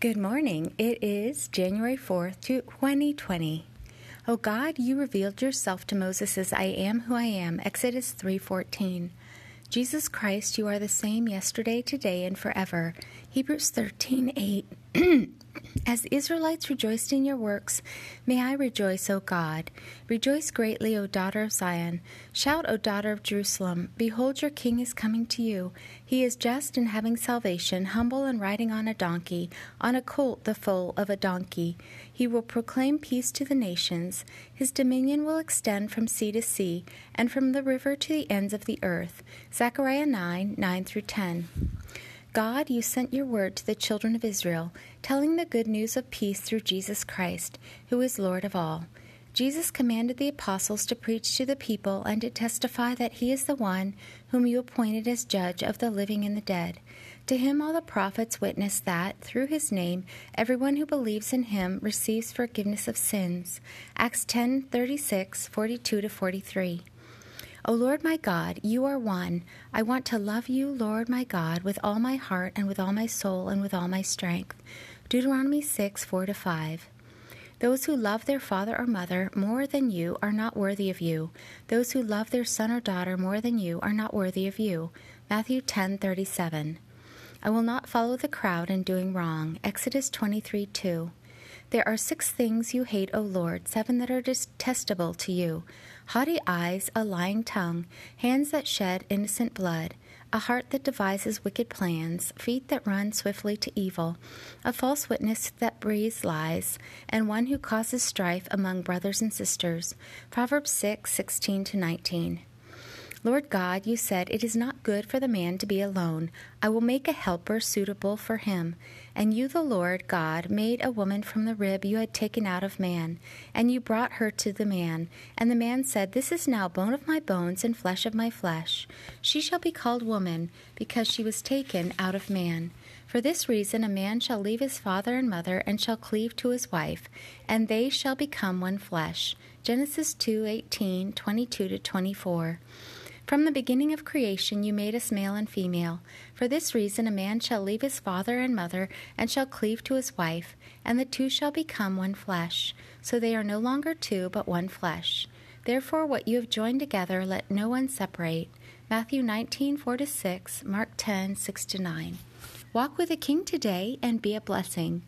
Good morning. It is January 4th, 2020. O God, you revealed yourself to Moses as I am who I am. Exodus 3:14. Jesus Christ, you are the same yesterday, today, and forever. Hebrews 13:8. As the Israelites rejoiced in your works, may I rejoice, O God. Rejoice greatly, O daughter of Zion. Shout, O daughter of Jerusalem. Behold, your king is coming to you. He is just and having salvation, humble and riding on a donkey, on a colt, the foal of a donkey. He will proclaim peace to the nations. His dominion will extend from sea to sea, and from the river to the ends of the earth. Zechariah 9 9 through 10. God, you sent your word to the children of Israel, telling the good news of peace through Jesus Christ, who is Lord of all. Jesus commanded the apostles to preach to the people and to testify that he is the one whom you appointed as judge of the living and the dead. To him all the prophets witness that, through his name, everyone who believes in him receives forgiveness of sins. Acts 10 36, 42 43. O Lord my God, you are one. I want to love you, Lord my God, with all my heart and with all my soul and with all my strength. Deuteronomy 6 4 5. Those who love their father or mother more than you are not worthy of you. Those who love their son or daughter more than you are not worthy of you. Matthew 10:37. I will not follow the crowd in doing wrong. Exodus 23 2. There are six things you hate, O Lord, seven that are detestable to you haughty eyes, a lying tongue, hands that shed innocent blood, a heart that devises wicked plans, feet that run swiftly to evil, a false witness that breathes lies, and one who causes strife among brothers and sisters. Proverbs 6 16 19. Lord God, you said, It is not good for the man to be alone. I will make a helper suitable for him. And you, the Lord God, made a woman from the rib you had taken out of man. And you brought her to the man. And the man said, This is now bone of my bones and flesh of my flesh. She shall be called woman, because she was taken out of man. For this reason, a man shall leave his father and mother and shall cleave to his wife, and they shall become one flesh. Genesis 2 18, 22 to 24. From the beginning of creation you made us male and female. For this reason a man shall leave his father and mother, and shall cleave to his wife, and the two shall become one flesh. So they are no longer two, but one flesh. Therefore what you have joined together let no one separate. Matthew 19, 4 6, Mark 10, 6 9. Walk with the King today and be a blessing.